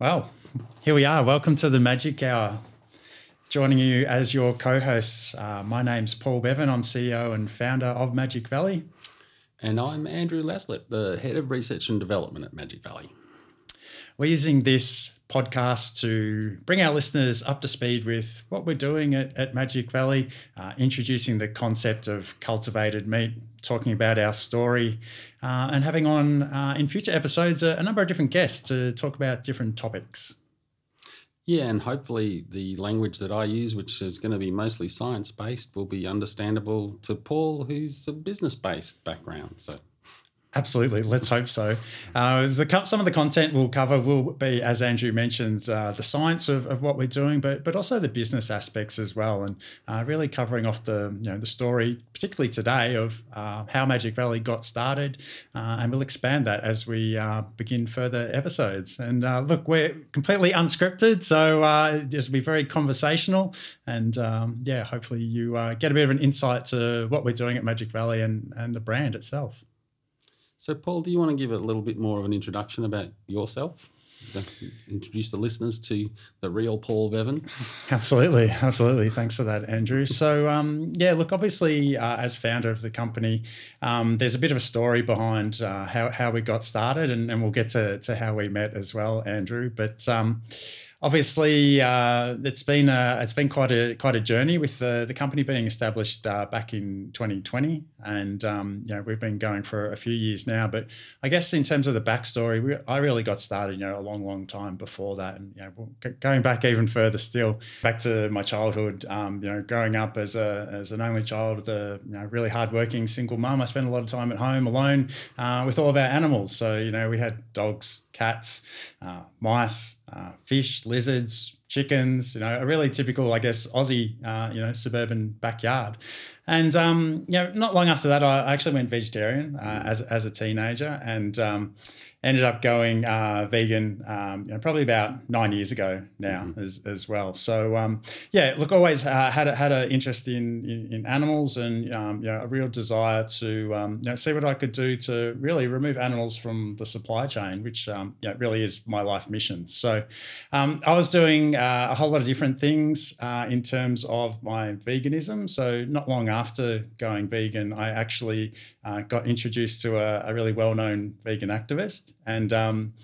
Well, here we are. Welcome to the Magic Hour. Joining you as your co hosts, uh, my name's Paul Bevan. I'm CEO and founder of Magic Valley. And I'm Andrew Laslett, the Head of Research and Development at Magic Valley. We're using this podcast to bring our listeners up to speed with what we're doing at, at Magic Valley, uh, introducing the concept of cultivated meat, talking about our story, uh, and having on uh, in future episodes a, a number of different guests to talk about different topics. Yeah, and hopefully the language that I use, which is going to be mostly science based, will be understandable to Paul, who's a business based background. So Absolutely, let's hope so. Uh, the, some of the content we'll cover will be, as Andrew mentioned, uh, the science of, of what we're doing, but but also the business aspects as well, and uh, really covering off the you know the story, particularly today, of uh, how Magic Valley got started, uh, and we'll expand that as we uh, begin further episodes. And look, we're completely unscripted, so just be very conversational, and um, yeah, hopefully you get a bit of an insight to what we're doing at Magic Valley and and the brand itself. So, Paul, do you want to give a little bit more of an introduction about yourself? Introduce the listeners to the real Paul Bevan. Absolutely, absolutely. Thanks for that, Andrew. So, um, yeah, look, obviously, uh, as founder of the company, um, there's a bit of a story behind uh, how, how we got started, and, and we'll get to, to how we met as well, Andrew. But um, obviously, uh, it's been a, it's been quite a quite a journey with the, the company being established uh, back in 2020, and um, you know we've been going for a few years now. But I guess in terms of the backstory, we, I really got started you know a long long time before that, and you know going back even further still, back to my childhood. Um, you know, growing up as a as an only child with a you know, really hardworking single mum, I spent a lot of time at home alone uh, with all of our animals. So you know we had dogs, cats, uh, mice, uh, fish, lizards, chickens. You know, a really typical, I guess, Aussie, uh, you know, suburban backyard. And um, you know, not long after that, I actually went vegetarian uh, as as a teenager, and um, ended up going uh, vegan um, you know, probably about nine years ago now mm-hmm. as, as well. So um, yeah, look, always uh, had a, had an interest in, in, in animals and um, you know, a real desire to um, you know, see what I could do to really remove animals from the supply chain, which um, you know, really is my life mission. So um, I was doing uh, a whole lot of different things uh, in terms of my veganism. So not long after going vegan, I actually uh, got introduced to a, a really well known vegan activist and um,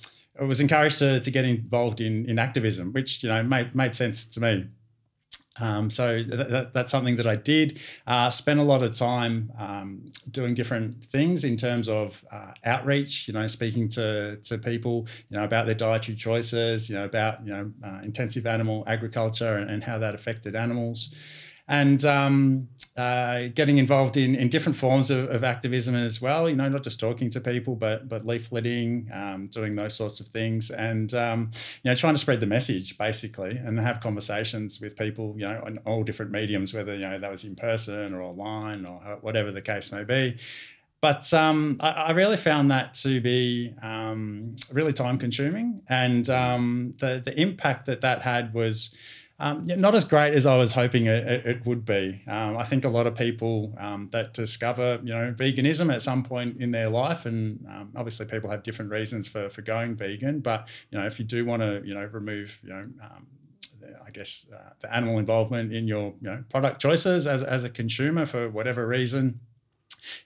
I was encouraged to, to get involved in, in activism, which you know made, made sense to me. Um, so th- th- that's something that I did. Uh, spent a lot of time um, doing different things in terms of uh, outreach. You know, speaking to to people, you know, about their dietary choices. You know, about you know uh, intensive animal agriculture and, and, how that affected animals and um, uh, getting involved in, in different forms of, of, activism as well. You know, not just talking to people, but but leafleting, um, doing those sorts of things, and um, you know, trying to spread the message basically, and have conversations with people. You know, on all different mediums, whether you know that was in person or online or whatever the case may be. But um, I, I, really found that to be um, really time consuming, and um, the the impact that that had was um, not as great as I was hoping it, it would be. Um, I think a lot of people um, that discover, you know, veganism at some point in their life, and um, obviously people have different reasons for, for going vegan. But you know, if you do want to, you know, remove, you know, um, I guess uh, the animal involvement in your, you know, product choices as as a consumer for whatever reason,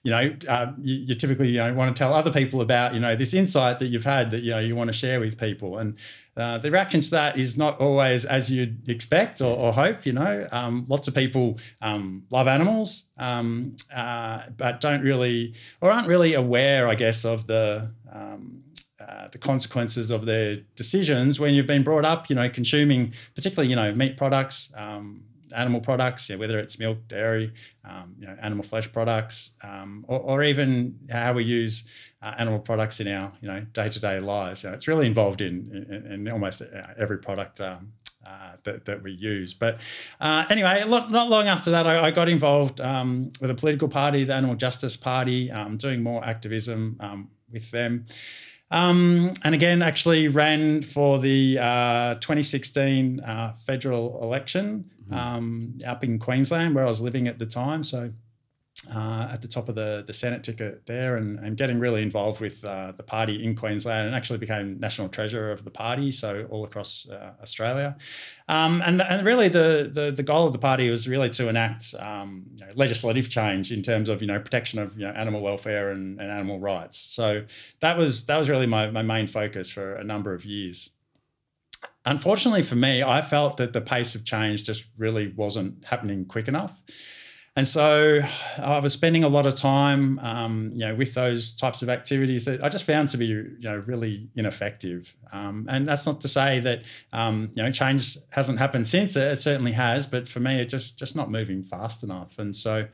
you know, uh, you, you, typically you know want to tell other people about you know this insight that you've had that you know you want to share with people, and uh, the reaction to that is not always as you'd expect or, or hope. You know, um, lots of people um, love animals, um, uh, but don't really or aren't really aware, I guess, of the um, uh, the consequences of their decisions when you've been brought up, you know, consuming particularly, you know, meat products, um, animal products, yeah, whether it's milk, dairy, um, you know, animal flesh products, um, or, or, even how we use uh, animal products in our you know day to day lives. You know, it's really involved in, in, in almost every product. Um, uh, that, that we use. But uh, anyway, not, not long after that, I, I got involved um, with a political party, the Animal Justice Party, um, doing more activism um, with them. Um, and again, actually ran for the uh, 2016 uh, federal election. Um, up in Queensland, where I was living at the time. So uh, at the top of the, the Senate ticket there and, and getting really involved with uh, the party in Queensland and actually became national treasurer of the party, so all across uh, Australia. Um, and, and really the, the, the goal of the party was really to enact um, you know, legislative change in terms of you know protection of you know, animal welfare and, and animal rights. So that was that was really my, my main focus for a number of years. Unfortunately for me, I felt that the pace of change just really wasn't happening quick enough. And so I was spending a lot of time, um, you know, with those types of activities that I just found to be, you know, really ineffective. Um, and that's not to say that, um, you know, change hasn't happened since. It certainly has, but for me, it just just not moving fast enough. And so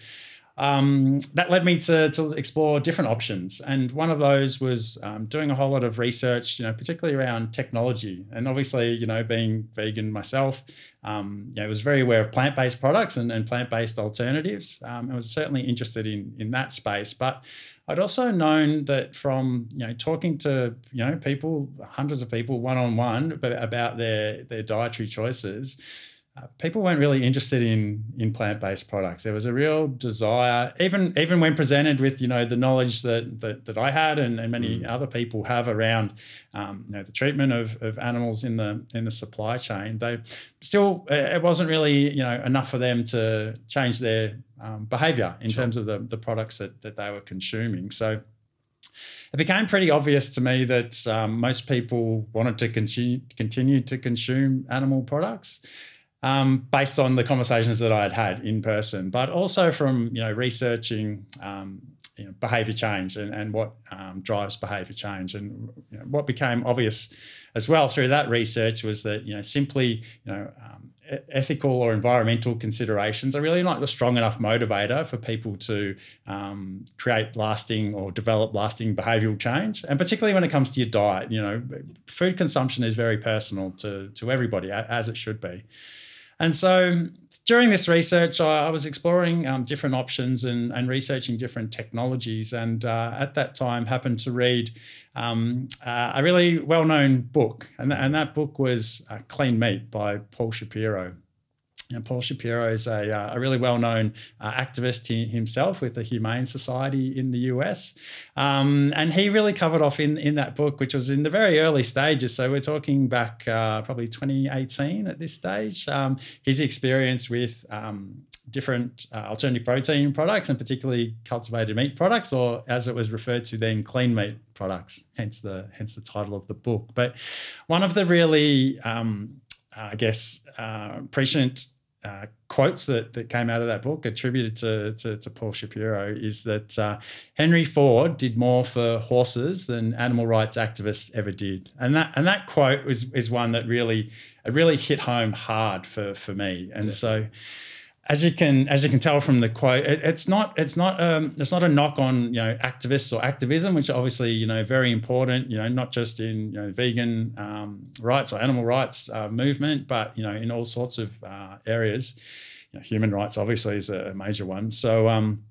um, that led me to, to explore different options. And one of those was um, doing a whole lot of research, you know, particularly around technology. And obviously, you know, being vegan myself, um, you know, I was very aware of plant-based products and, and plant-based alternatives. Um, I was certainly interested in, in that space. But I'd also known that from, you know, talking to, you know, people, hundreds of people one-on-one about their, their dietary choices, uh, people weren't really interested in in plant based products. There was a real desire, even even when presented with you know the knowledge that that, that I had and, and many mm. other people have around um, you know the treatment of, of animals in the in the supply chain. They still it wasn't really you know enough for them to change their um, behavior in sure. terms of the the products that that they were consuming. So it became pretty obvious to me that um, most people wanted to continue continue to consume animal products um, based on the conversations that I had had in person, but also from you know researching um, you know, behavior change and, and what um, drives behavior change. And you know, what became obvious as well through that research was that you know simply you know um, ethical or environmental considerations are really not the strong enough motivator for people to um, create lasting or develop lasting behavioral change. And particularly when it comes to your diet, you know, food consumption is very personal to to everybody as it should be. And so during this research, I, was exploring um, different options and, and, researching different technologies. And uh, at that time, happened to read um, uh, a really well known book. And, th- and that book was uh, Clean Meat by Paul Shapiro. And Paul Shapiro is a, uh, a really well known uh, activist himself with the Humane Society in the US. Um, and he really covered off in, in that book, which was in the very early stages. So we're talking back uh, probably 2018 at this stage, um, his experience with um, different uh, alternative protein products and particularly cultivated meat products, or as it was referred to then, clean meat products, hence the, hence the title of the book. But one of the really, um, I guess, uh, prescient uh, quotes that, that came out of that book attributed to, to, to Paul Shapiro is that uh, Henry Ford did more for horses than animal rights activists ever did. And that and that quote was is one that really it really hit home hard for, for me. And so as you can as you can tell from the quote, it, it's not it's not um, it's not a knock on you know activists or activism, which are obviously you know very important. You know, not just in you know vegan um, rights or animal rights uh, movement, but you know in all sorts of uh, areas. You know, human rights obviously is a major one. So. Um,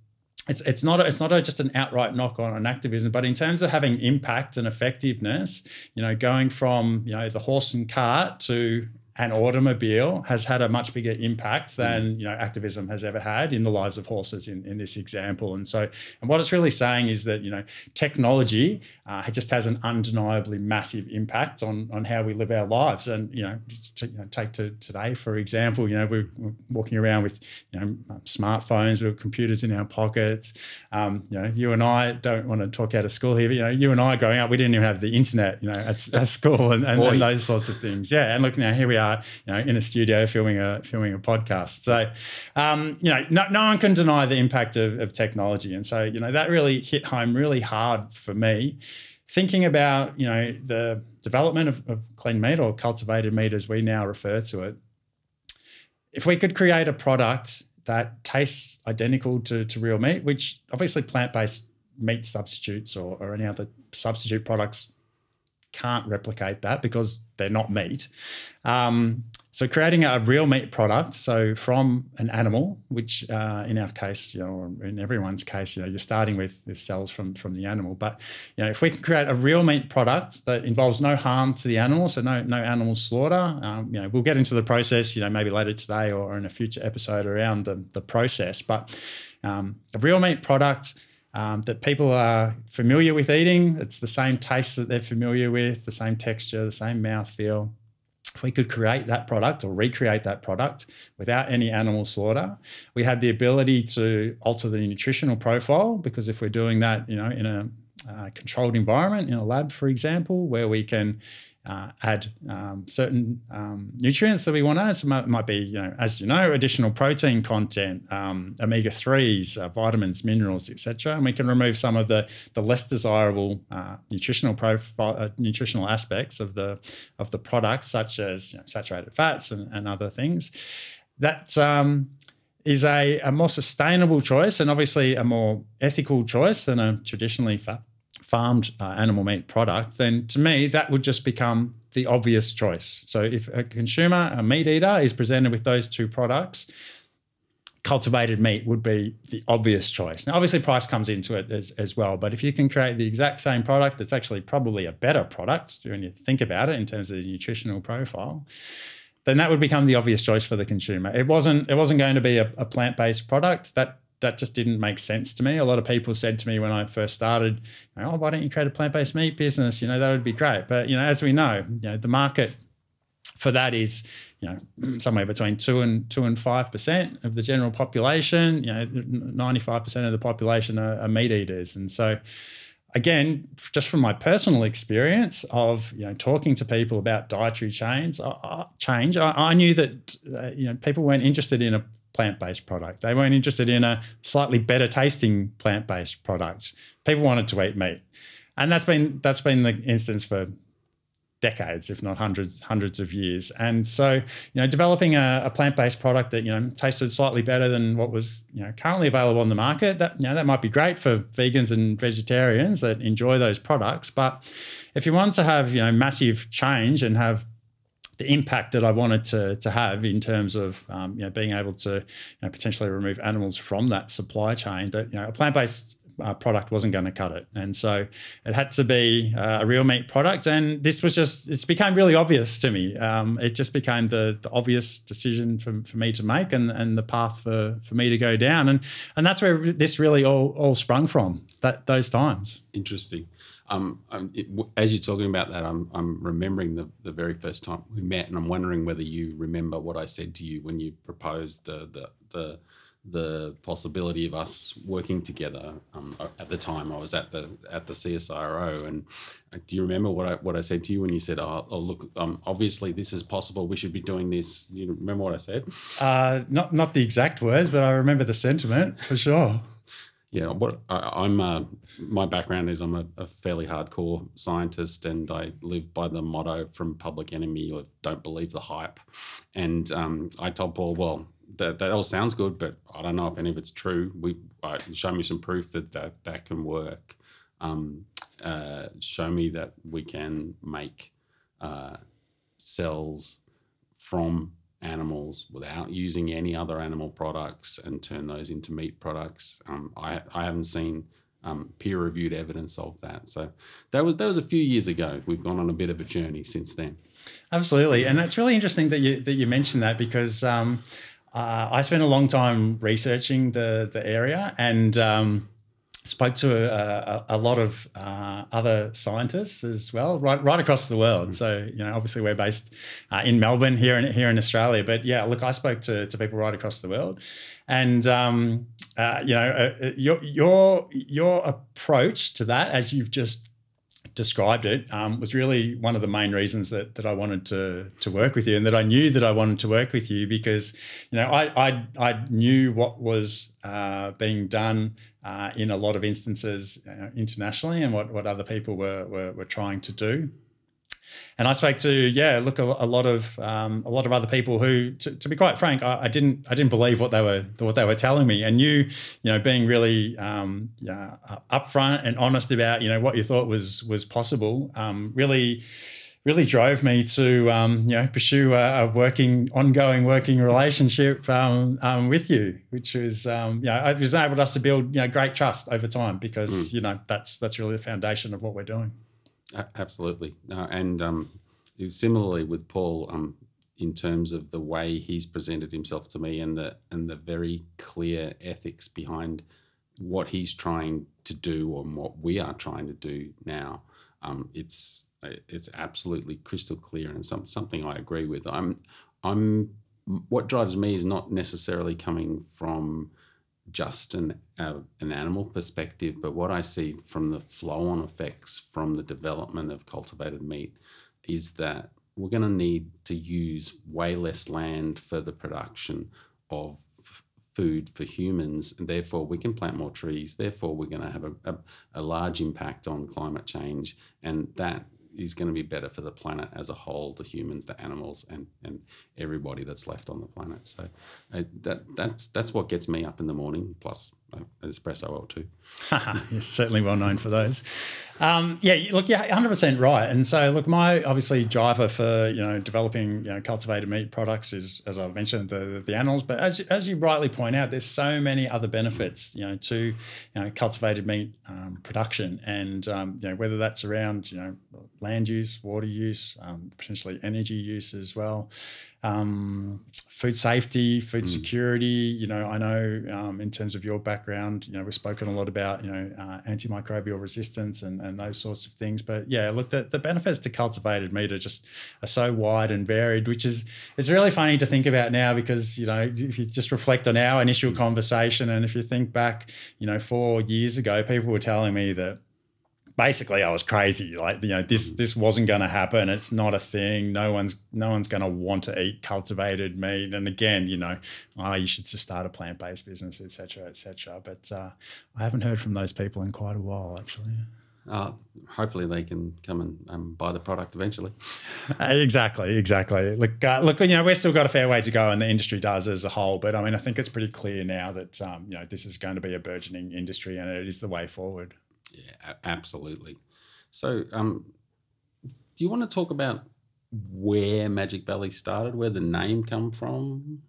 it's it's not a, it's not a, just an outright knock on, on activism, but in terms of having impact and effectiveness, you know, going from you know the horse and cart to an automobile has had a much bigger impact than you know activism has ever had in the lives of horses in, in this example. And so and what it's really saying is that you know technology uh, just has an undeniably massive impact on on how we live our lives. And you know, to, you know take to today for example you know we're, we're, walking around with you know smartphones with computers in our pockets. Um, you know you and I don't want to talk out of school here but you know you and I growing up we didn't even have the internet you know at, at school and, and, and those sorts of things. Yeah and look now here we are you know, in a studio filming a filming a podcast. So, um, you know, no, no one can deny the impact of, of technology, and so you know that really hit home really hard for me. Thinking about you know the development of, of clean meat or cultivated meat as we now refer to it, if we could create a product that tastes identical to, to real meat, which obviously plant based meat substitutes or, or any other substitute products can't replicate that because they're not meat. Um, So creating a real meat product, so from an animal, which uh, in our case, you know, in everyone's case, you know, you're starting with the cells from from the animal. But you know, if we can create a real meat product that involves no harm to the animal, so no no animal slaughter, um, you know, we'll get into the process, you know, maybe later today or in a future episode around the the process. But um, a real meat product. Um, that people are familiar with eating. It's the same taste that they're familiar with, the same texture, the same mouth feel if we could create that product or recreate that product without any animal slaughter, we had the ability to alter the nutritional profile because if we're doing that, you know, in a uh, controlled environment, in a lab, for example, where we can uh, add um, certain um, nutrients that we want to add. So it might be, you know, as you know, additional protein content, um, omega threes, uh, vitamins, minerals, etc. And we can remove some of the the less desirable uh, nutritional profile, uh, nutritional aspects of the of the product, such as you know, saturated fats and, and other things. That um, is a, a more sustainable choice and obviously a more ethical choice than a traditionally fat farmed uh, animal meat product, then to me, that would just become the obvious choice. So if a consumer, a meat eater, is presented with those two products, cultivated meat would be the obvious choice. Now, obviously, price comes into it as, as well, but if you can create the exact same product that's actually probably a better product when you think about it in terms of the nutritional profile, then that would become the obvious choice for the consumer. It wasn't it wasn't going to be a, a plant-based product. That that just didn't make sense to me. A lot of people said to me when I first started, "Oh, why don't you create a plant-based meat business? You know, that would be great." But you know, as we know, you know, the market for that is you know somewhere between two and two and five percent of the general population. You know, ninety-five percent of the population are, are meat eaters, and so again, just from my personal experience of you know talking to people about dietary uh, change, I, I knew that uh, you know people weren't interested in a plant-based product. They weren't interested in a slightly better tasting plant-based product. People wanted to eat meat. And that's been that's been the instance for decades, if not hundreds, hundreds of years. And so, you know, developing a, a, plant-based product that, you know, tasted slightly better than what was, you know, currently available on the market, that, you know, that might be great for vegans and vegetarians that enjoy those products. But if you want to have, you know, massive change and have the impact that I wanted to, to have in terms of um, you know being able to you know, potentially remove animals from that supply chain. That you know a plant based uh, product wasn't going to cut it, and so it had to be uh, a real meat product. And this was just it's became really obvious to me. Um, it just became the, the obvious decision for, for me to make, and, and the path for, for me to go down. And and that's where this really all all sprung from that those times. Interesting. Um, it, as you're talking about that, I'm, I'm remembering the, the very first time we met, and I'm wondering whether you remember what I said to you when you proposed the the the, the possibility of us working together. Um, at the time, I was at the at the CSIRO, and uh, do you remember what I what I said to you when you said, "Oh, oh look, um, obviously this is possible. We should be doing this." Do you remember what I said? Uh, not not the exact words, but I remember the sentiment for sure yeah, what I, am uh, my background is I'm a, a, fairly hardcore scientist, and I live by the motto from Public Enemy of "Don't believe the hype." And um, I told Paul, well, that, that all sounds good, but I don't know if any of it's true. We uh, show me some proof that that, that can work. Um, uh, show me that we can make uh, cells from animals without using any other animal products and turn those into meat products. Um, I, I haven't seen um, peer reviewed evidence of that. So that was that was a few years ago. We've gone on a bit of a journey since then. Absolutely, and it's really interesting that you that you mentioned that because um, uh, I spent a long time researching the the area and. Um, spoke to a, a, a lot of uh, other scientists as well, right right across the world. Mm. So you know, obviously we're based uh, in Melbourne here in here in Australia, but yeah, look, I spoke to, to people right across the world, and um, uh, you know, uh, uh, your your your approach to that, as you've just described it um, was really one of the main reasons that that I wanted to to work with you and that I knew that I wanted to work with you because you know I I, I knew what was uh, being done uh, in a lot of instances uh, internationally and what, what other people were, were, were trying to do. And I spoke to yeah, look a, a lot of um, a lot of other people who, to, to be quite frank, I, I, didn't I didn't believe what they were what they were telling me. And you, you know, being really um, yeah, upfront and honest about you know what you thought was was possible, um, really really drove me to um, you know pursue a, a, working ongoing working relationship um, um, with you which was um, you know it was enabled us to build you know great trust over time because mm. you know that's that's really the foundation of what we're doing absolutely uh, and um, similarly with Paul um, in terms of the way he's presented himself to me and the and the very clear ethics behind what he's trying to do and what we are trying to do now. Um, it's it's absolutely crystal clear and some, something I agree with. I'm I'm what drives me is not necessarily coming from just an uh, an animal perspective, but what I see from the flow on effects from the development of cultivated meat is that we're going to need to use way less land for the production of food for humans, and therefore we can plant more trees. Therefore, we're going to have a, a, a large impact on climate change, and that is going to be better for the planet as a whole, the humans, the animals, and and everybody that's left on the planet. So uh, that that's that's what gets me up in the morning. Plus espresso oil too. You're certainly well known for those. Um, yeah, look, yeah, hundred percent right. And so, look, my obviously driver for you know developing you know cultivated meat products is, as I mentioned, the the animals. But as as you rightly point out, there's so many other benefits you know to you know cultivated meat um, production, and um, you know whether that's around you know land use, water use, um, potentially energy use as well um, food safety, food mm. security. You know, I know um, in terms of your background, you know, we've spoken a lot about, you know, uh, antimicrobial resistance and, and those sorts of things. But yeah, look, the, the benefits to cultivated meat are just are so wide and varied, which is it's really funny to think about now because, you know, if you just reflect on our initial mm. conversation and if you think back, you know, four years ago, people were telling me that basically I was crazy. Like you know, this mm. this wasn't going to happen. It's not a thing. No one's no one's going to want to eat cultivated meat. And again, you know, oh, you should just start a plant based business, etc., etc. But uh, I haven't heard from those people in quite a while, actually. Uh, hopefully, they can come and um, buy the product eventually. Uh, exactly, exactly. Look, uh, look, you know, we've still got a fair way to go, and the industry does as a whole. But I mean, I think it's pretty clear now that um, you know this is going to be a burgeoning industry, and it is the way forward. Yeah, absolutely. So, um, do you want to talk about where Magic Valley started, where the name come from,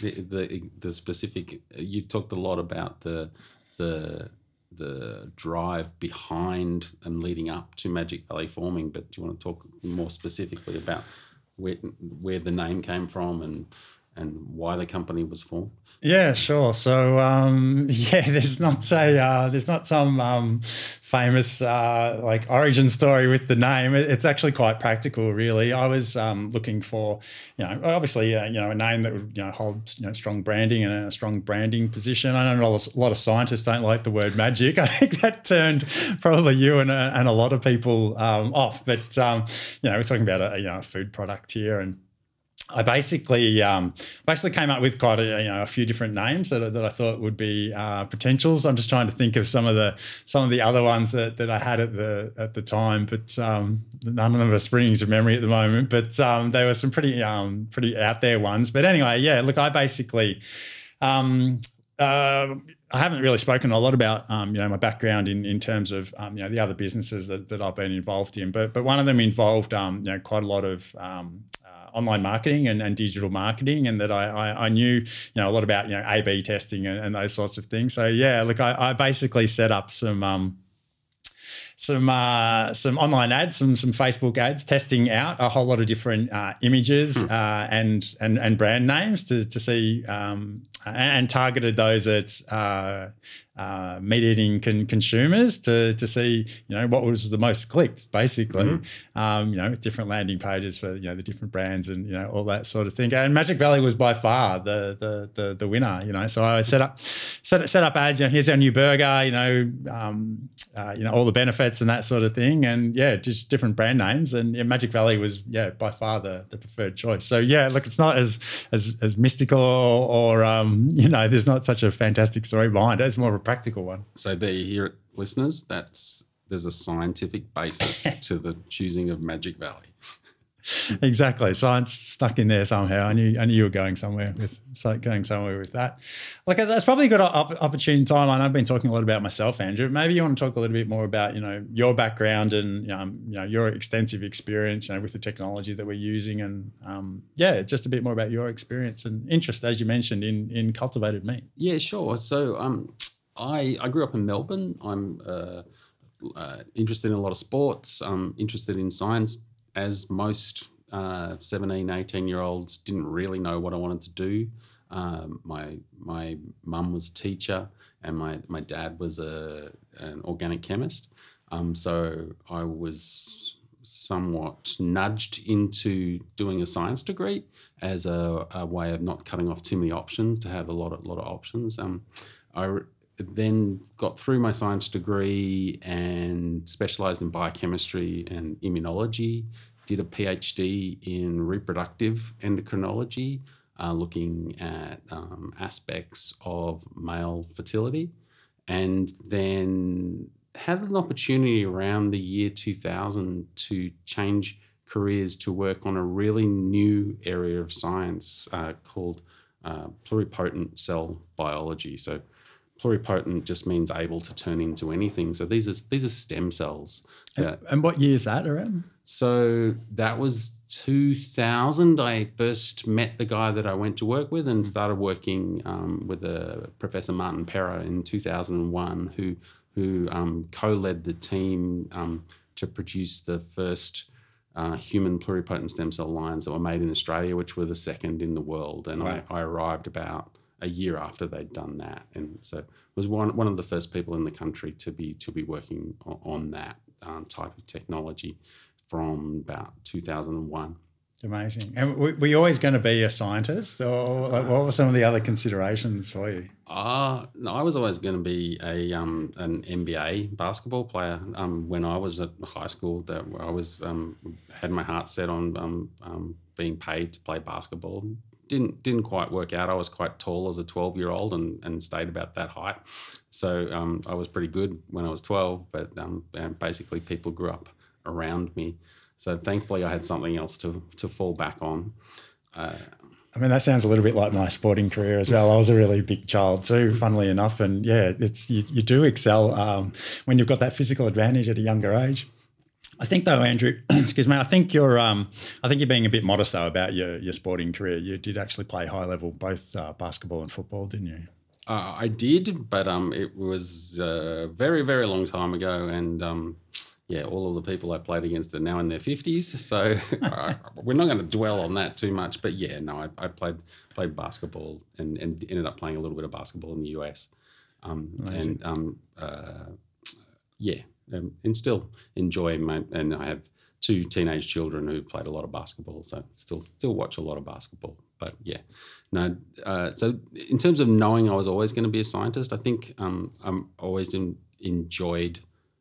the the, the specific? You talked a lot about the the the drive behind and leading up to Magic Valley forming, but do you want to talk more specifically about where where the name came from and and why the company was formed? Yeah, sure. So um, yeah, there's not a uh, there's not some um, famous uh, like origin story with the name. It's actually quite practical, really. I was um, looking for you know obviously uh, you know a name that would you know hold you know strong branding and a strong branding position. I know a lot of scientists don't like the word magic. I think that turned probably you and a, and a lot of people um, off. But um, you know we're talking about a you know a food product here and I basically um, basically came up with quite a you know a few different names that, that I thought would be uh, potentials. I'm just trying to think of some of the some of the other ones that, that I had at the at the time, but um, none of them are springing to memory at the moment. But um, there were some pretty um, pretty out there ones. But anyway, yeah. Look, I basically. Um, uh, I haven't really spoken a lot about um, you know my background in, in terms of um, you know the other businesses that, that I've been involved in, but but one of them involved um, you know quite a lot of um, online marketing and, and digital marketing, and that I, I, I, knew you know a lot about you know A/B testing and, and those sorts of things. So yeah, look, I, I basically set up some. Um, some uh, some online ads, some some Facebook ads, testing out a whole lot of different uh, images hmm. uh, and and and brand names to to see um, and targeted those at uh, meat eating con- consumers to, to see you know what was the most clicked basically. Mm-hmm. um, you know different landing pages for you know the different brands and you know all that sort of thing. And Magic Valley was by far the the the, the winner you know. So I set up set, set up ads you know here's our new burger you know um, uh, you know all the benefits and that sort of thing. And yeah just different brand names. And yeah, Magic Valley was yeah by far the, the preferred choice. So yeah look it's not as as, as mystical or, or um, you know there's not such a fantastic story behind it. It's more practical one. So there you hear it, listeners. That's there's a scientific basis to the choosing of Magic Valley. exactly. Science stuck in there somehow. I knew I knew you were going somewhere with going somewhere with that. Like that's probably a good opportune time. And I've been talking a lot about myself, Andrew. Maybe you want to talk a little bit more about you know your background and um, you know your extensive experience you know with the technology that we're using and um, yeah, just a bit more about your experience and interest as you mentioned in in cultivated meat. Yeah, sure. So um, I I grew up in Melbourne. I'm uh, uh, interested in a lot of sports. I'm interested in science as most uh, 17, 18 year olds didn't really know what I wanted to do. Um, my my mum was a teacher and my, my dad was a, an organic chemist. Um, so I was somewhat nudged into doing a science degree as a, a, way of not cutting off too many options to have a lot of lot of options. Um, I then got through my science degree and specialized in biochemistry and immunology did a PhD in reproductive endocrinology, uh, looking at um, aspects of male fertility, and then had an opportunity around the year 2000 to change careers to work on a really new area of science uh, called uh, pluripotent cell biology. So pluripotent just means able to turn into anything. So these are these are stem cells. That, and, and what year is that around? So that was 2000. I first met the guy that I went to work with and started working um, with a Professor Martin Pera in 2001, who who um, co-led the team um, to produce the first uh, human pluripotent stem cell lines that were made in Australia, which were the second in the world. And I, I arrived about a year after they'd done that, and so was one one of the first people in the country to be to be working on, that um, type of technology from about 2001. Amazing. And were you always going to be a scientist, or like, what were some of the other considerations for you? Uh, no, I was always going to be a um, an NBA basketball player. Um, when I was at high school, that I was um, had my heart set on um, um, being paid to play basketball didn't didn't quite work out. I was quite tall as a 12 year old and, and stayed about that height. So um, I was pretty good when I was 12, but um, basically people grew up around me. So thankfully I had something else to, to fall back on. Uh, I mean, that sounds a little bit like my sporting career as well. I was a really big child too, funnily enough. And yeah, it's you, you do excel um, when you've got that physical advantage at a younger age. I think though, Andrew, excuse me, I think you're um, I think you're being a bit modest though about your your sporting career. You did actually play high level, both uh, basketball and football, didn't you? Uh, I did, but um, it was a very very long time ago, and um, yeah, all of the people I played against are now in their fifties, so uh, we're not going to dwell on that too much. But yeah, no, I, I, played played basketball and, and ended up playing a little bit of basketball in the US, um, and um, uh, yeah, um, and still enjoy my and I have two teenage children who played a lot of basketball, so still still watch a lot of basketball. But yeah, no. Uh, so in terms of knowing I was always going to be a scientist, I think um, I'm always in, enjoyed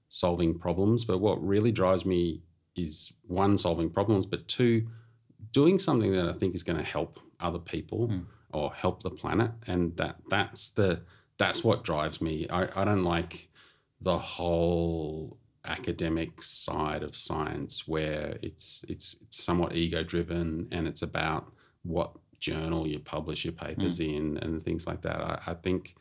solving problems. But what really drives me is one solving problems, but two doing something that I think is going to help other people mm. or help the planet, and that that's the that's what drives me. I, I don't like the whole academic side of science where it's it's it's somewhat ego driven and it's about what journal you publish your papers mm. in and things like that. I, I, think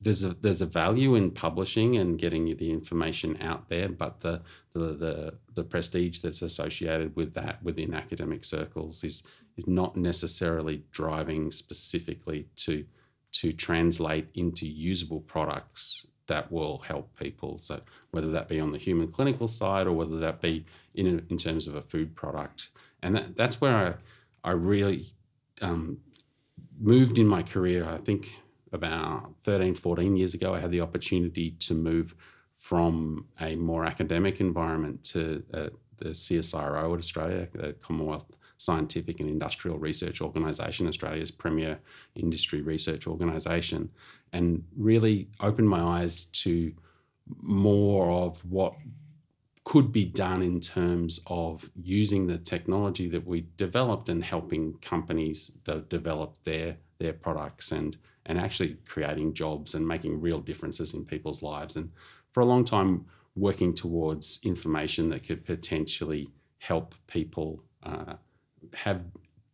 there's a there's a value in publishing and getting the information out there, but the the the, the prestige that's associated with that within academic circles is is not necessarily driving specifically to to translate into usable products that will help people. So whether that be on the human clinical side or whether that be in, in terms of a food product. And that, that's where I, I really um, moved in my career. I think about 13, 14 years ago, I had the opportunity to move from a more academic environment to uh, the CSIRO at Australia, the Commonwealth Scientific and Industrial Research Organisation, Australia's premier industry research organisation, and really opened my eyes to more of what could be done in terms of using the technology that we developed and helping companies develop their their products and and actually creating jobs and making real differences in people's lives. And for a long time working towards information that could potentially help people uh, have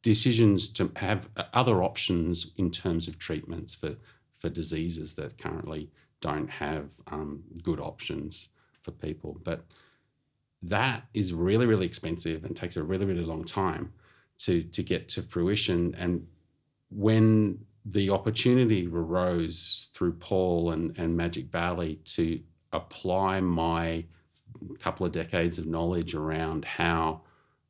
decisions to have other options in terms of treatments for for diseases that currently don't have um, good options for people. But that is really really expensive and takes a really really long time to to get to fruition. And when the opportunity arose through Paul and, and Magic Valley to apply my couple of decades of knowledge around how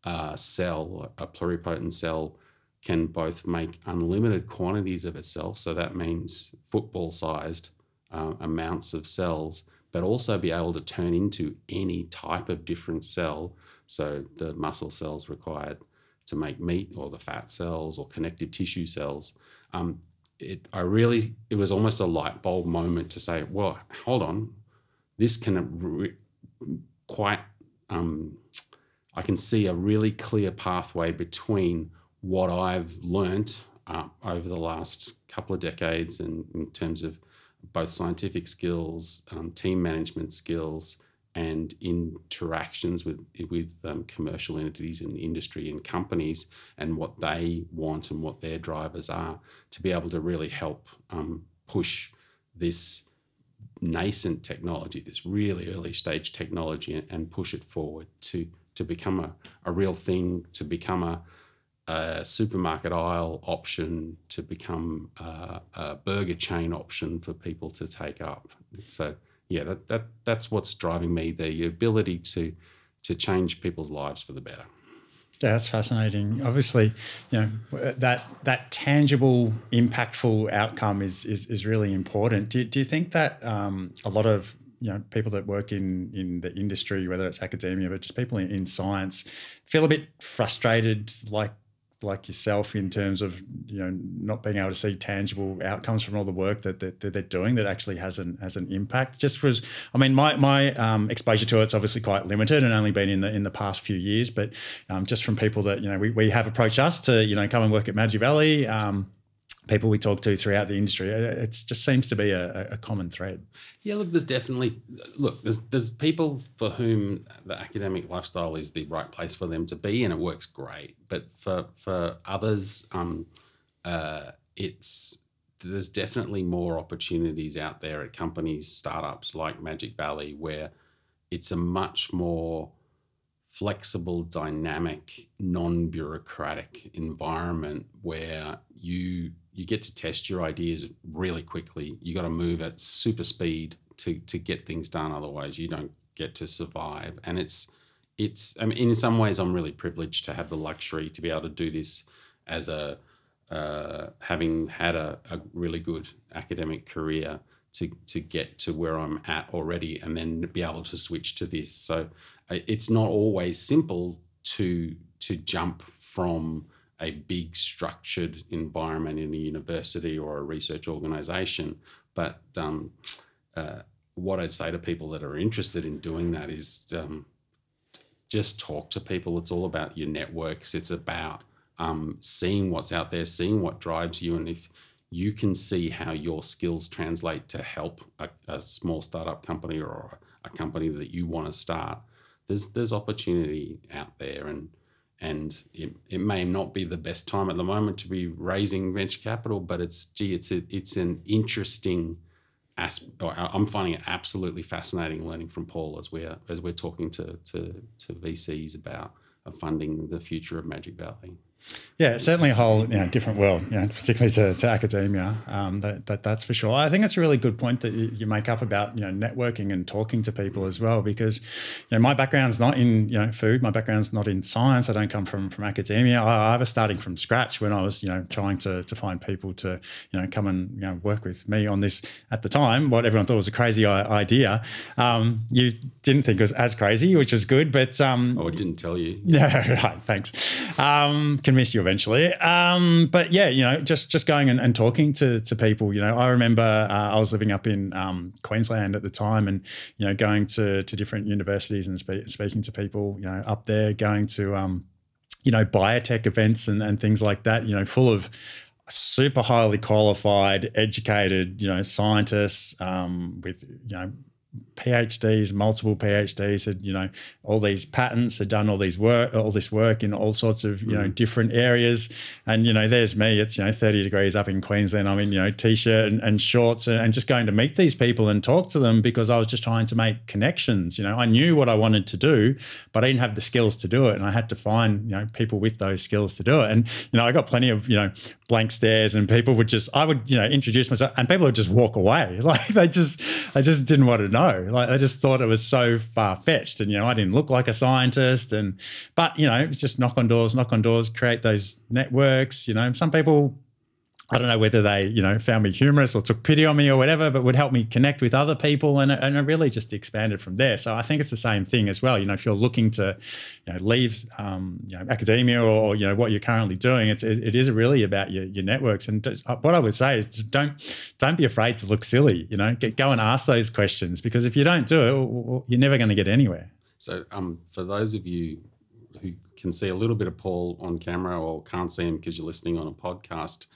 a cell, a pluripotent cell, can both make unlimited quantities of itself. So that means football sized uh, amounts of cells, but also be able to turn into any type of different cell. So the muscle cells required to make meat, or the fat cells, or connective tissue cells. Um, it, I really, it was almost a light bulb moment to say, well, hold on, this can re- quite, um, I can see a really clear pathway between what I've learned uh, over the last couple of decades and in terms of both scientific skills, um, team management skills, and interactions with with um, commercial entities in industry and companies and what they want and what their drivers are to be able to really help um, push this nascent technology, this really early stage technology, and, and push it forward to to become a, a real thing, to become a, a supermarket aisle option, to become a, a burger chain option for people to take up. So yeah, that, that that's what's driving me the ability to to change people's lives for the better. Yeah, that's fascinating. Obviously, you know that that tangible, impactful outcome is is, is really important. Do, do you think that um, a lot of you know people that work in in the industry, whether it's academia, but just people in, in science, feel a bit frustrated, like like yourself in terms of you know not being able to see tangible outcomes from all the work that, that, that they're doing that actually has an has an impact. Just was i mean my my um, exposure to it's obviously quite limited and only been in the in the past few years but um, just from people that you know we, we have approached us to you know come and work at magic valley um, people we talk to throughout the industry. It just seems to be a, a, common thread. Yeah, look, there's definitely look, there's there's people for whom the academic lifestyle is the right place for them to be, and it works great. But for for others, um, uh, it's there's definitely more opportunities out there at companies, startups like Magic Valley, where it's a much more flexible, dynamic, non-bureaucratic environment where you you get to test your ideas really quickly. You got to move at super speed to to get things done. Otherwise, you don't get to survive. And it's it's I mean, in some ways, I'm really privileged to have the luxury to be able to do this as a uh, having had a, a really good academic career to to get to where I'm at already, and then be able to switch to this. So uh, it's not always simple to to jump from a big structured environment in a university or a research organization. But um, uh, what I'd say to people that are interested in doing that is um, just talk to people. It's all about your networks. It's about um, seeing what's out there, seeing what drives you, and if you can see how your skills translate to help a, a small startup company or a company that you want to start, there's there's opportunity out there, and and it, it may not be the best time at the moment to be raising venture capital, but it's gee, it's a, it's an interesting aspect. Uh, I'm finding it absolutely fascinating learning from Paul as we're as we're talking to to, to VCs about funding the future of Magic Valley. Yeah, certainly a whole you know, different world, you know, particularly to, to academia. Um, that, that that's for sure. I think it's a really good point that you, make up about you know networking and talking to people as well, because you know my background's not in you know food. My background's not in science. I don't come from from academia. I, I was starting from scratch when I was you know trying to to find people to you know come and you know work with me on this at the time. What everyone thought was a crazy idea. Um, you didn't think it was as crazy, which was good, but um, oh, I didn't tell you. Yeah, right. Thanks. Um, convinced you eventually. Um, but yeah, you know, just just going and, and, talking to to people. You know, I remember uh, I was living up in um, Queensland at the time, and you know, going to to different universities and spe- speaking to people. You know, up there, going to um, you know biotech events and, and things like that. You know, full of super highly qualified, educated, you know, scientists um, with you know PhDs, multiple PhDs, had you know all these patents, had done all these work, all this work in all sorts of you know mm. different areas, and you know there's me. It's you know 30 degrees up in Queensland. I'm in you know t-shirt and, and shorts, and, and just going to meet these people and talk to them because I was just trying to make connections. You know, I knew what I wanted to do, but I didn't have the skills to do it, and I had to find you know people with those skills to do it. And you know, I got plenty of you know blank stares, and people would just I would you know introduce myself, and people would just walk away, like they just they just didn't want to know. Like I just thought it was so far fetched, and you know I didn't look like a scientist, and but you know it's just knock on doors, knock on doors, create those networks. You know, some people I don't know whether they, you know, found me humorous or took pity on me or whatever, but would help me connect with other people, and, and it really just expanded from there. So I think it's the same thing as well. You know, if you're looking to, you know, leave, um, you know, academia or you know what you're currently doing, it's it, it is really about your, your networks. And what I would say is don't don't be afraid to look silly. You know, get, go and ask those questions because if you don't do it, you're never going to get anywhere. So, um, for those of you who can see a little bit of Paul on camera or can't see him because you're listening on a podcast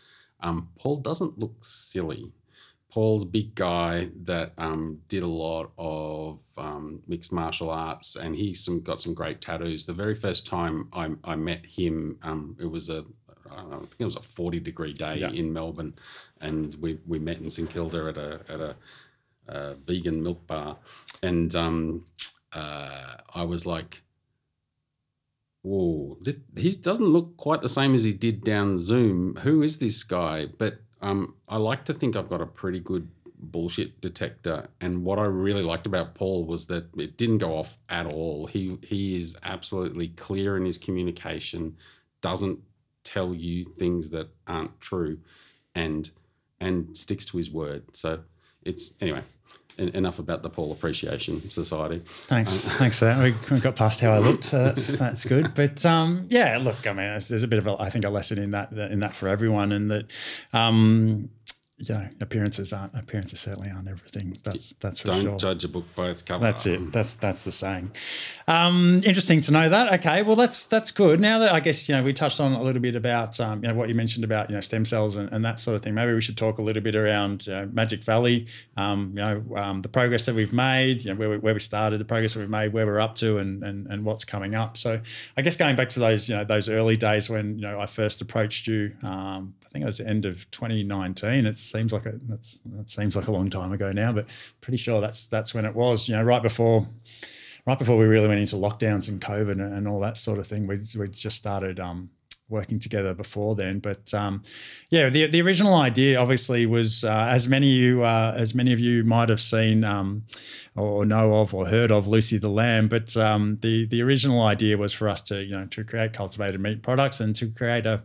um, Paul doesn't look silly. Paul's a big guy that um, did a lot of um, mixed martial arts, and he's some, got some great tattoos. The very first time I, I met him, um, it was a I, know, I think it was a forty degree day yeah. in Melbourne, and we, we met in St Kilda at a at a, a vegan milk bar, and um, uh, I was like, whoa, he doesn't look quite the same as he did down Zoom. Who is this guy? But um, I like to think I've got a pretty good bullshit detector. And what I really liked about Paul was that it didn't go off at all. He he is absolutely clear in his communication, doesn't tell you things that aren't true, and and sticks to his word. So it's anyway enough about the Paul Appreciation Society. Thanks, um, thanks for that. We got past how I looked, so that's that's good. But um, yeah, look, I mean, there's a bit of a, I think a lesson in that in that for everyone, and that um, you know, appearances aren't appearances certainly aren't everything. That's that's for Don't sure. judge a book by its cover. That's it. That's that's the saying. Um, interesting to know that. Okay, well that's that's good. Now that I guess you know we touched on a little bit about um, you know what you mentioned about you know stem cells and, and that sort of thing. Maybe we should talk a little bit around you know, Magic Valley. Um, you know um, the progress that we've made. You know where we, where we started, the progress that we've made, where we're up to, and and and what's coming up. So I guess going back to those you know those early days when you know I first approached you. Um, I think it was the end of 2019. It seems like a, that's that seems like a long time ago now, but pretty sure that's that's when it was. You know, right before right before we really went into lockdowns and COVID and, and all that sort of thing. We we just started um, working together before then. But um, yeah, the, the original idea obviously was uh, as many of you uh, as many of you might have seen um, or know of or heard of Lucy the Lamb. But um, the the original idea was for us to you know to create cultivated meat products and to create a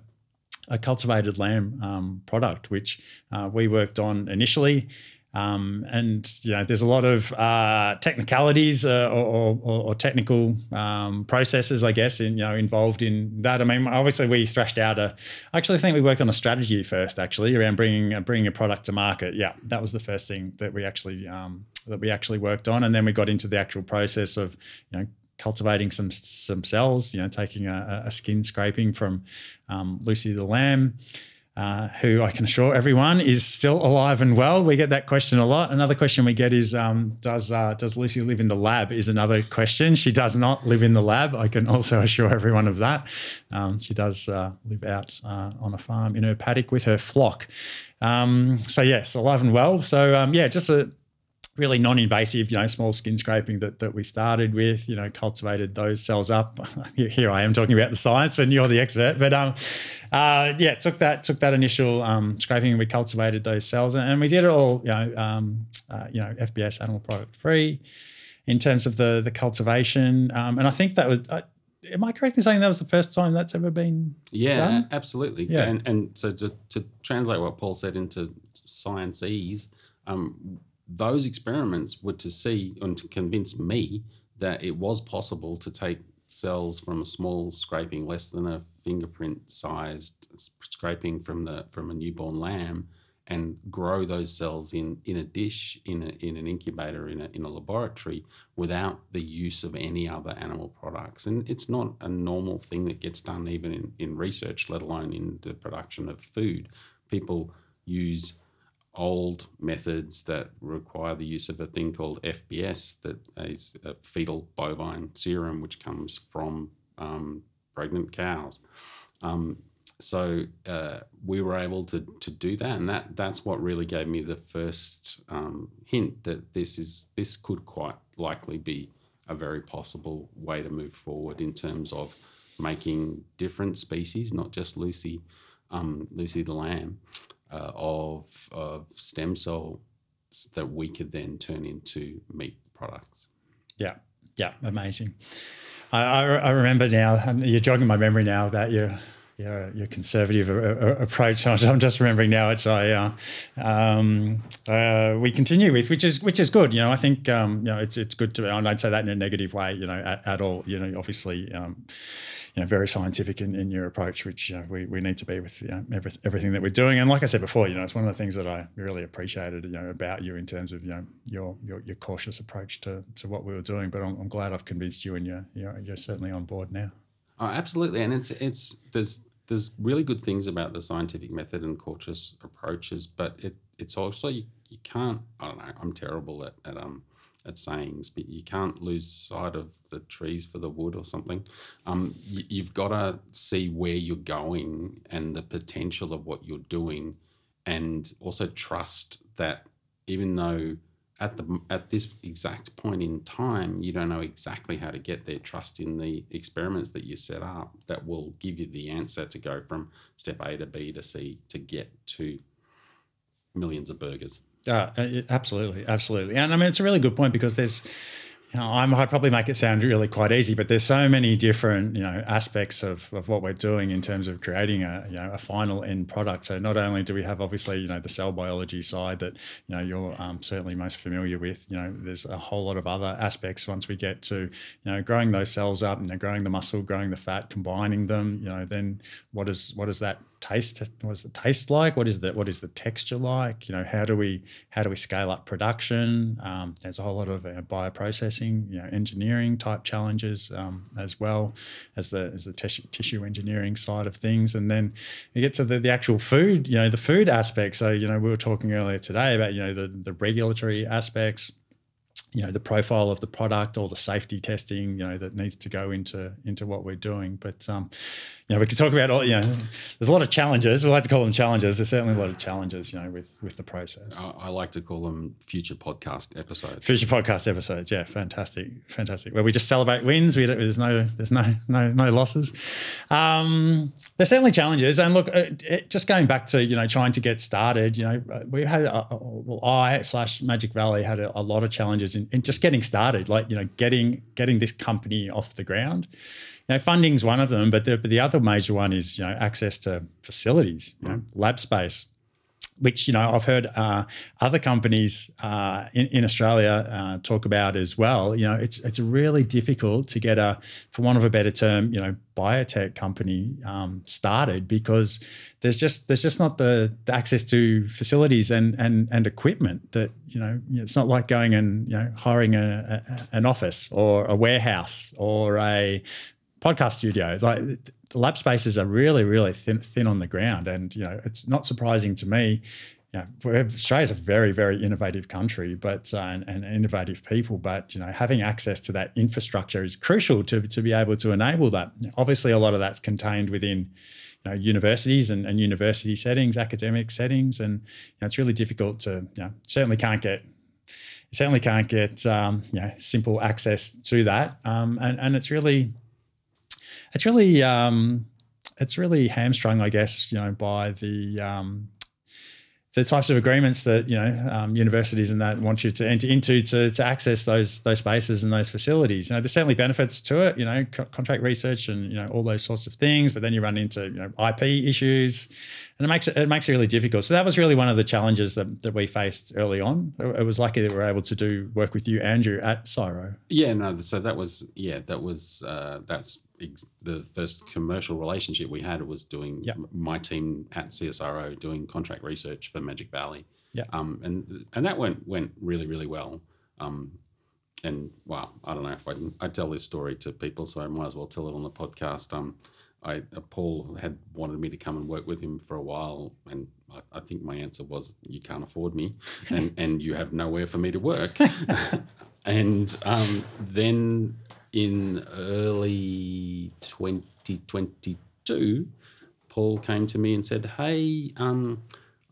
a cultivated lamb um, product, which uh, we worked on initially. Um, and you know, there's a lot of uh, technicalities uh, or, or, or, technical um, processes, I guess, in, you know, involved in that. I mean, obviously, we thrashed out a. Actually, think we worked on a strategy first, actually, around bringing uh, bringing a product to market. Yeah, that was the first thing that we actually um, that we actually worked on, and then we got into the actual process of you know cultivating some some cells, you know, taking a, a skin scraping from um, Lucy the lamb, uh, who I can assure everyone is still alive and well. We get that question a lot. Another question we get is, um, does uh, does Lucy live in the lab? Is another question. She does not live in the lab. I can also assure everyone of that. Um, she does uh, live out uh, on a farm in her paddock with her flock. Um, so yes, alive and well. So um, yeah, just a really non-invasive, you know, small skin scraping that, that we started with, you know, cultivated those cells up. Here I am talking about the science, but you're the expert. But um, uh, yeah, took that took that initial um, scraping and we cultivated those cells, and we did it all, you know, um, uh, you know, FBS animal product free, in terms of the the cultivation. Um, and I think that was. Uh, am I correct in saying that was the first time that's ever been yeah, done? absolutely. Yeah, and, and so to, to translate what Paul said into science ease, um, those experiments were to see and to convince me that it was possible to take cells from a small scraping less than a fingerprint sized scraping from the from a newborn lamb and grow those cells in in a dish in a, in an incubator in a, in a laboratory without the use of any other animal products. And it's not a normal thing that gets done even in, in research let alone in the production of food. People use old methods that require the use of a thing called FBS, that is a fetal bovine serum, which comes from um, pregnant cows. Um, so uh, we were able to to do that, and that that's what really gave me the first um, hint that this is this could quite likely be a very possible way to move forward in terms of making different species, not just Lucy, um, Lucy the lamb, uh, of of stem cells that we could then turn into meat products. Yeah, yeah, amazing. I, I, I remember now. You're jogging my memory now about your your, your conservative approach. I'm just remembering now, which I uh, um, uh, we continue with, which is which is good. You know, I think um, you know it's it's good to. I don't say that in a negative way. You know, at, at all. You know, obviously. Um, you know, very scientific in, in your approach, which you know, we, we need to be with you know, every, everything that we're doing. And like I said before, you know, it's one of the things that I really appreciated, you know, about you in terms of you know your your, your cautious approach to, to what we were doing. But I'm, I'm glad I've convinced you, and you're, you're you're certainly on board now. Oh, absolutely, and it's it's there's there's really good things about the scientific method and cautious approaches, but it it's also you, you can't I don't know I'm terrible at, at um at sayings, but you can't lose sight of the trees for the wood or something. Um, you, you've got to see where you're going and the potential of what you're doing, and also trust that even though at the at this exact point in time you don't know exactly how to get there trust in the experiments that you set up that will give you the answer to go from step a to b to c to get to millions of burgers. Yeah absolutely absolutely. And i mean it's a really good point because there's you know, I might probably make it sound really quite easy, but there's so many different, you know, aspects of, of what we're doing in terms of creating a, you know, a final end product. So not only do we have obviously, you know, the cell biology side that, you know, you're um, certainly most familiar with, you know, there's a whole lot of other aspects once we get to, you know, growing those cells up, you know, growing the muscle, growing the fat, combining them, you know, then what is what does that taste what does the taste like? What is the what is the texture like? You know how do we how do we scale up production? Um, there's a whole lot of uh, bioprocessing you know engineering type challenges um, as well as the as the tissue, tissue engineering side of things. And then you get to the, the actual food you know the food aspect. So you know we were talking earlier today about you know the the regulatory aspects you know the profile of the product all the safety testing you know that needs to go into into what we're doing. But um you know we could talk about all you know there's a lot of challenges. We like to call them challenges. There's certainly a lot of challenges you know with with the process. I, I like to call them future podcast episodes. Future podcast episodes. Yeah fantastic. Fantastic. Where we just celebrate wins. We there's no there's no no no losses. Um there's certainly challenges. And look it, it, just going back to you know trying to get started you know we had a, well i slash magic valley had a, a lot of challenges in, in just getting started, like you know, getting getting this company off the ground. You know, funding's one of them, but the, but the other major one is you know access to facilities, you know, lab space, which you know I've heard uh, other companies uh, in, in Australia uh, talk about as well. You know, it's it's really difficult to get a, for want of a better term, you know, biotech company um, started because there's just there's just not the, the, access to facilities and and and equipment that you know it's not like going and you know hiring a, a an office or a warehouse or a podcast studio like lab spaces are really, really thin, thin on the ground. And, you know, it's not surprising to me. You know, Australia's a very, very innovative country, but uh, and, and, innovative people. But you know, having access to that infrastructure is crucial to, to be able to enable that. Obviously, a lot of that's contained within you know, universities and, and university settings, academic settings, and you know, it's really difficult to. You know, certainly can't get certainly can't get um, you know, simple access to that, um, and and it's really it's really um, it's really hamstrung, I guess, you know, by the um, the types of agreements that you know um, universities and that want you to enter into to, to access those those spaces and those facilities. You know, there's certainly benefits to it. You know, co- contract research and you know all those sorts of things. But then you run into you know IP issues, and it makes it, it makes it really difficult. So that was really one of the challenges that, that we faced early on. It was lucky that we were able to do work with you, Andrew, at CSIRO. Yeah, no. So that was yeah, that was uh, that's the first commercial relationship we had was doing yep. my team at CSIRO doing contract research for Magic Valley. Yeah. Um, and and that went went really really well. Um, and wow, I don't know if I I tell this story to people, so I might as well tell it on the podcast. Um, I uh, Paul had wanted me to come and work with him for a while, and I, I think my answer was, "You can't afford me, and and you have nowhere for me to work." and um, then in early 2022, Paul came to me and said, "Hey." Um,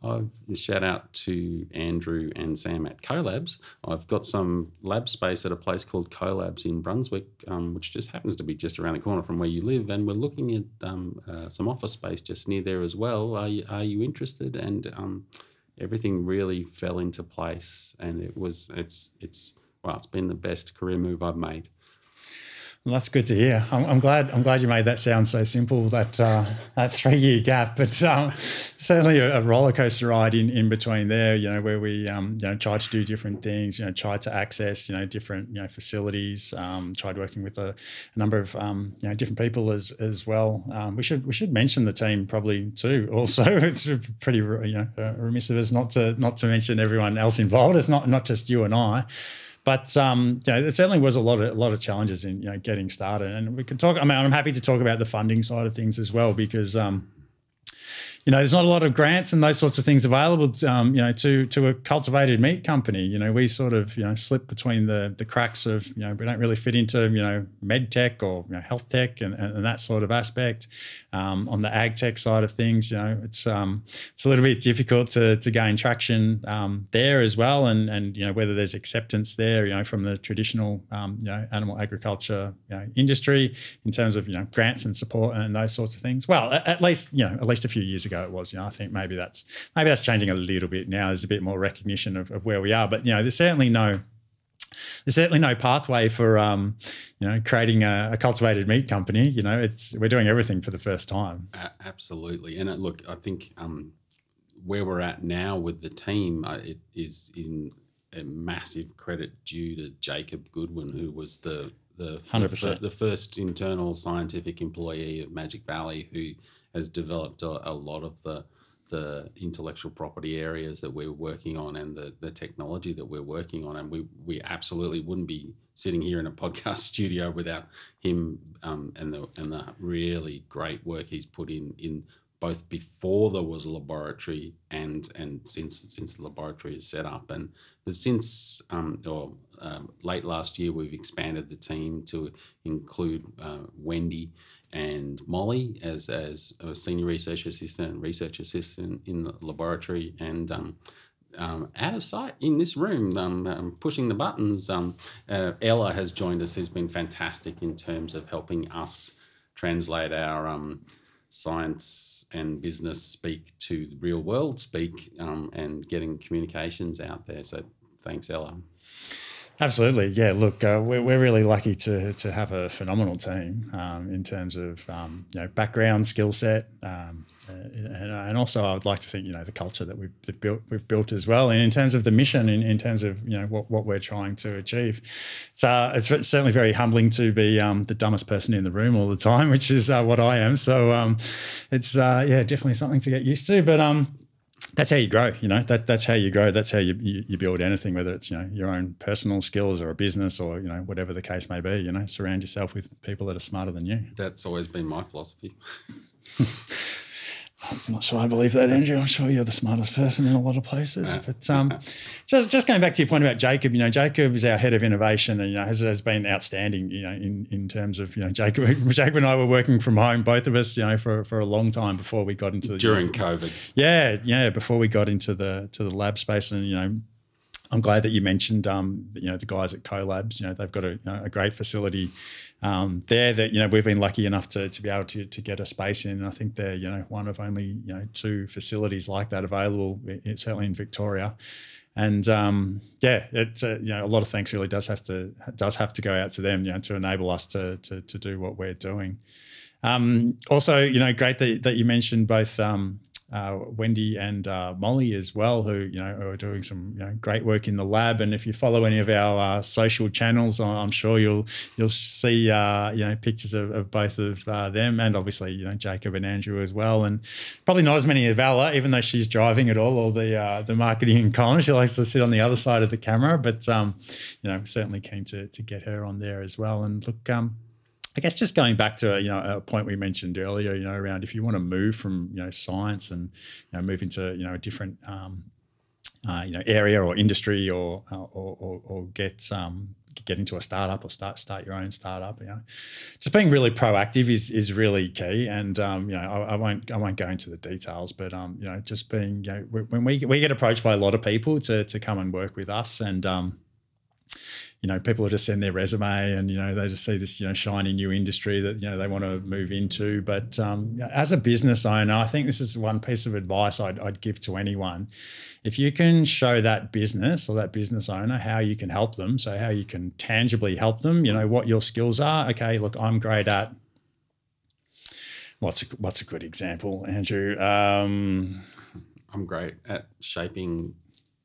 I've shout out to Andrew and Sam at CoLabs. I've got some lab space at a place called CoLabs in Brunswick, um, which just happens to be just around the corner from where you live, and we're looking at um, uh, some office space just near there as well. Are you, are you interested? And um, everything really fell into place, and it was it's it's well, it's been the best career move I've made. That's good to hear. I'm, I'm, glad. I'm glad you made that sound so simple. That uh, that three year gap, but um, certainly a, a, roller coaster ride in, in between there. You know, where we um, you know tried to do different things. You know, tried to access you know different you know facilities. Um, tried working with a, a number of um, you know different people as as well. Um, we should we should mention the team probably too. Also, it's pretty you know remiss of us not to not to mention everyone else involved. It's not not just you and I. But um, you know, it certainly was a lot of a lot of challenges in you know getting started, and we could talk. I mean, I'm happy to talk about the funding side of things as well because um, you know, there's not a lot of grants and those sorts of things available, um, you know, to to a cultivated meat company. You know, we sort of you know slip between the the cracks of you know we don't really fit into you know med tech or you know, health tech and, and, that sort of aspect. Um, on the ag tech side of things, you know, it's um, it's a little bit difficult to to gain traction um, there as well, and and you know whether there's acceptance there, you know, from the traditional um, you know animal agriculture you know, industry in terms of you know grants and support and those sorts of things. Well, at, at least you know at least a few years ago ago it was. You know, I think maybe that's maybe that's changing a little bit now. There's a bit more recognition of, of where we are, but you know, there's certainly no there's certainly no pathway for um, you know creating a, a, cultivated meat company. You know, it's we're doing everything for the first time. Uh, absolutely, and it, look, I think um, where we're at now with the team, uh, it is in a massive credit due to Jacob Goodwin, who was the the, the, the first internal scientific employee of Magic Valley, who has developed a, a lot of the the intellectual property areas that we're working on and the, the technology that we're working on. And we, we absolutely wouldn't be sitting here in a podcast studio without him um, and the and the really great work he's put in in both before there was a laboratory and and since since the laboratory is set up and the, since um, or um, late last year we've expanded the team to include uh, Wendy and Mollie as, as a senior research assistant and research assistant in the laboratory. And um, um, out of sight in this room, um, um pushing the buttons, um, uh, Ella has joined us, who's been fantastic in terms of helping us translate our um, science and business speak to the real world speak and getting communications out there. So thanks, Ella. Absolutely, yeah. Look, uh, we're, we're really lucky to to have a phenomenal team um, in terms of um, you know background, skill set, um, and, and, also I would like to think you know the culture that we've built we've built as well, and in terms of the mission, in, in terms of you know what, what we're trying to achieve. So uh, it's certainly very humbling to be um, the dumbest person in the room all the time, which is uh, what I am. So um, it's uh, yeah definitely something to get used to, but um that's how you grow. You know, that that's how you grow. That's how you, you, you build anything, whether it's you know your own personal skills or a business or you know whatever the case may be. You know, surround yourself with people that are smarter than you. That's always been my philosophy. I'm not sure I believe that, Andrew. I'm sure you're the smartest person in a lot of places. But um, just just going back to your point about Jacob, you know, Jacob is our head of innovation, and you know has, has been outstanding. You know, in, in terms of you know Jacob, Jacob and I were working from home, both of us, you know, for, for a long time before we got into the during COVID. Yeah, yeah, before we got into the to the lab space, and you know, I'm glad that you mentioned, um, you know, the guys at CoLabs. You know, they've got a, you know, a great facility um, there that you know we've been lucky enough to, to be able to, to get a space in. And I think they're you know one of only you know two facilities like that available, certainly in Victoria. And um, yeah, it's uh, you know a lot of thanks really does has to does have to go out to them, you know, to enable us to to, to do what we're doing. Um, also, you know, great that, that you mentioned both um, uh, Wendy and uh, Mollie as well, who you know are doing some you know, great work in the lab. And if you follow any of our uh, social channels, I'm sure you'll you'll see uh, you know pictures of, of both of uh, them, and obviously you know Jacob and Andrew as well. And probably not as many of Ella, even though she's driving it all, or the uh, the marketing and comms. She likes to sit on the other side of the camera, but um, you know certainly keen to to get her on there as well. And look. Um, I guess just going back to you know a point we mentioned earlier, you know, around if you want to move from you know science and you know move into you know a different um, uh, you know area or industry or uh, or, or, or, get um, get into a startup or start start your own startup. You know, just being really proactive is is really key. And um, you know, I, I, won't I won't go into the details, but um, you know, just being you know, when we we get approached by a lot of people to to come and work with us, and um, you know, people will just send their resume and, you know, they just see this, you know, shiny new industry that, you know, they want to move into. But um, as a business owner, I think this is one piece of advice I'd, I'd give to anyone. If you can show that business or that business owner how you can help them, so how you can tangibly help them, you know, what your skills are. Okay, look, I'm great at what's a, what's a good example, Andrew? Um, I'm great at shaping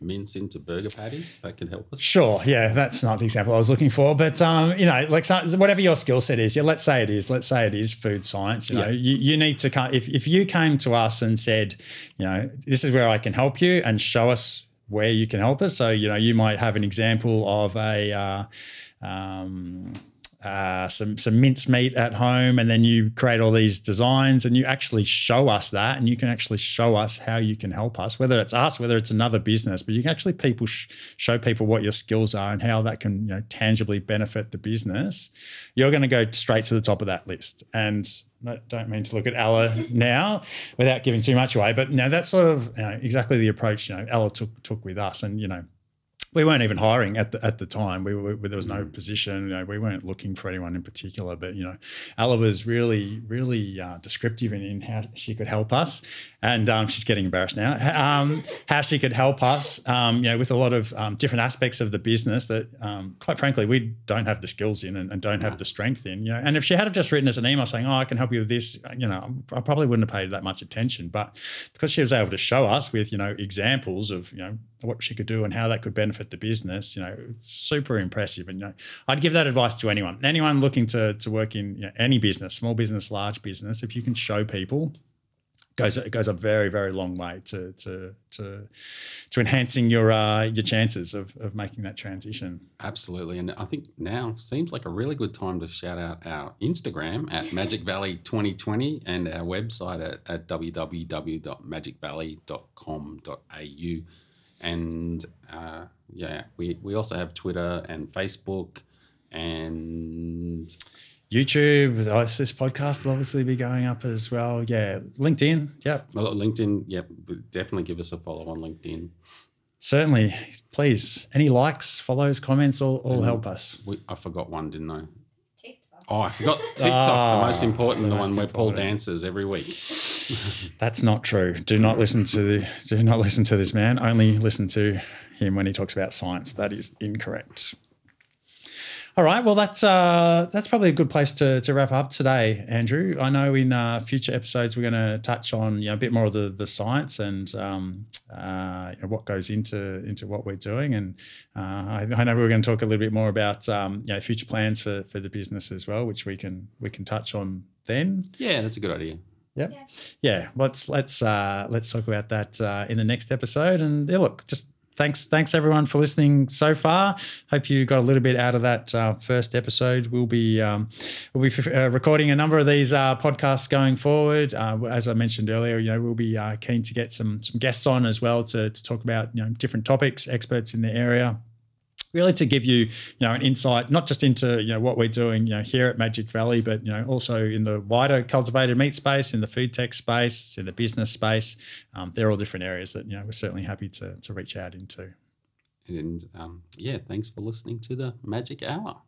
mince into burger patties that can help us? Sure. Yeah, that's not the example I was looking for. But um, you know, like whatever your skill set is, yeah, let's say it is. Let's say it is food science. You yeah. know, you, you need to come if if you came to us and said, you know, this is where I can help you, and show us where you can help us. So you know, you might have an example of a. Uh, um, uh, some some mincemeat at home, and then you create all these designs, and you actually show us that, and you can actually show us how you can help us, whether it's us, whether it's another business, but you can actually people sh- show people what your skills are and how that can you know tangibly benefit the business. You're going to go straight to the top of that list, and I don't mean to look at Ella now without giving too much away, but know, that's sort of you know, exactly the approach you know Ella took took with us, and you know we weren't even hiring at the at the time. We were there was no mm. position. You know, we weren't looking for anyone in particular. But you know, Ella was really really uh, descriptive in, in, how she could help us, and um, she's getting embarrassed now. Um, how she could help us, um, you know, with a lot of um, different aspects of the business that, um, quite frankly, we don't have the skills in and, and don't have the strength in. You know, and if she had just written us an email saying, "Oh, I can help you with this," you know, I probably wouldn't have paid that much attention. But because she was able to show us with you know examples of you know what she could do and how that could benefit the business, you know, super impressive. And you know, I'd give that advice to anyone, anyone looking to to work in you know, any business, small business, large business. If you can show people, goes it goes a very very long way to to to to enhancing your uh, your chances of of making that transition. Absolutely, and I think now seems like a really good time to shout out our Instagram at Magic Valley 2020 and our website at, at www.magicvalley.com.au and uh, yeah, we, we also have Twitter and Facebook and YouTube. This podcast will obviously be going up as well. Yeah, LinkedIn. Yep. Well, LinkedIn. Yep. Definitely give us a follow on LinkedIn. Certainly, please. Any likes, follows, comments, all, all mm. help us. We, I forgot one, didn't I? TikTok. Oh, I forgot TikTok, oh, the ah, most important, the, the most one where Paul dances every week. That's not true. Do not listen to the, do not listen to this man. Only listen to him when he talks about science. That is incorrect. All right. Well, that's uh, that's probably a good place to, to wrap up today, Andrew. I know in uh, future episodes we're going to touch on you know a bit more of the, the science and um, uh, you know, what goes into into what we're doing, and uh, I, I, know we're going to talk a little bit more about um, you know future plans for, for the business as well, which we can we can touch on then. Yeah, that's a good idea. Yep. Yeah. Yeah. Let's let's uh, let's talk about that uh, in the next episode. And yeah, look, just thanks thanks everyone for listening so far. Hope you got a little bit out of that uh, first episode. We'll be um, we'll be uh, recording a number of these uh, podcasts going forward. Uh, as i mentioned earlier you know we'll be uh, keen to get some some guests on as well to, to talk about you know different topics experts in the area really to give you, you know, an insight not just into you know what we're doing, you know, here at Magic Valley, but you know also in the wider cultivated meat space, in the food tech space, in the business space. Um, they're all different areas that you know we're certainly happy to to reach out into. And um, yeah, thanks for listening to the Magic Hour.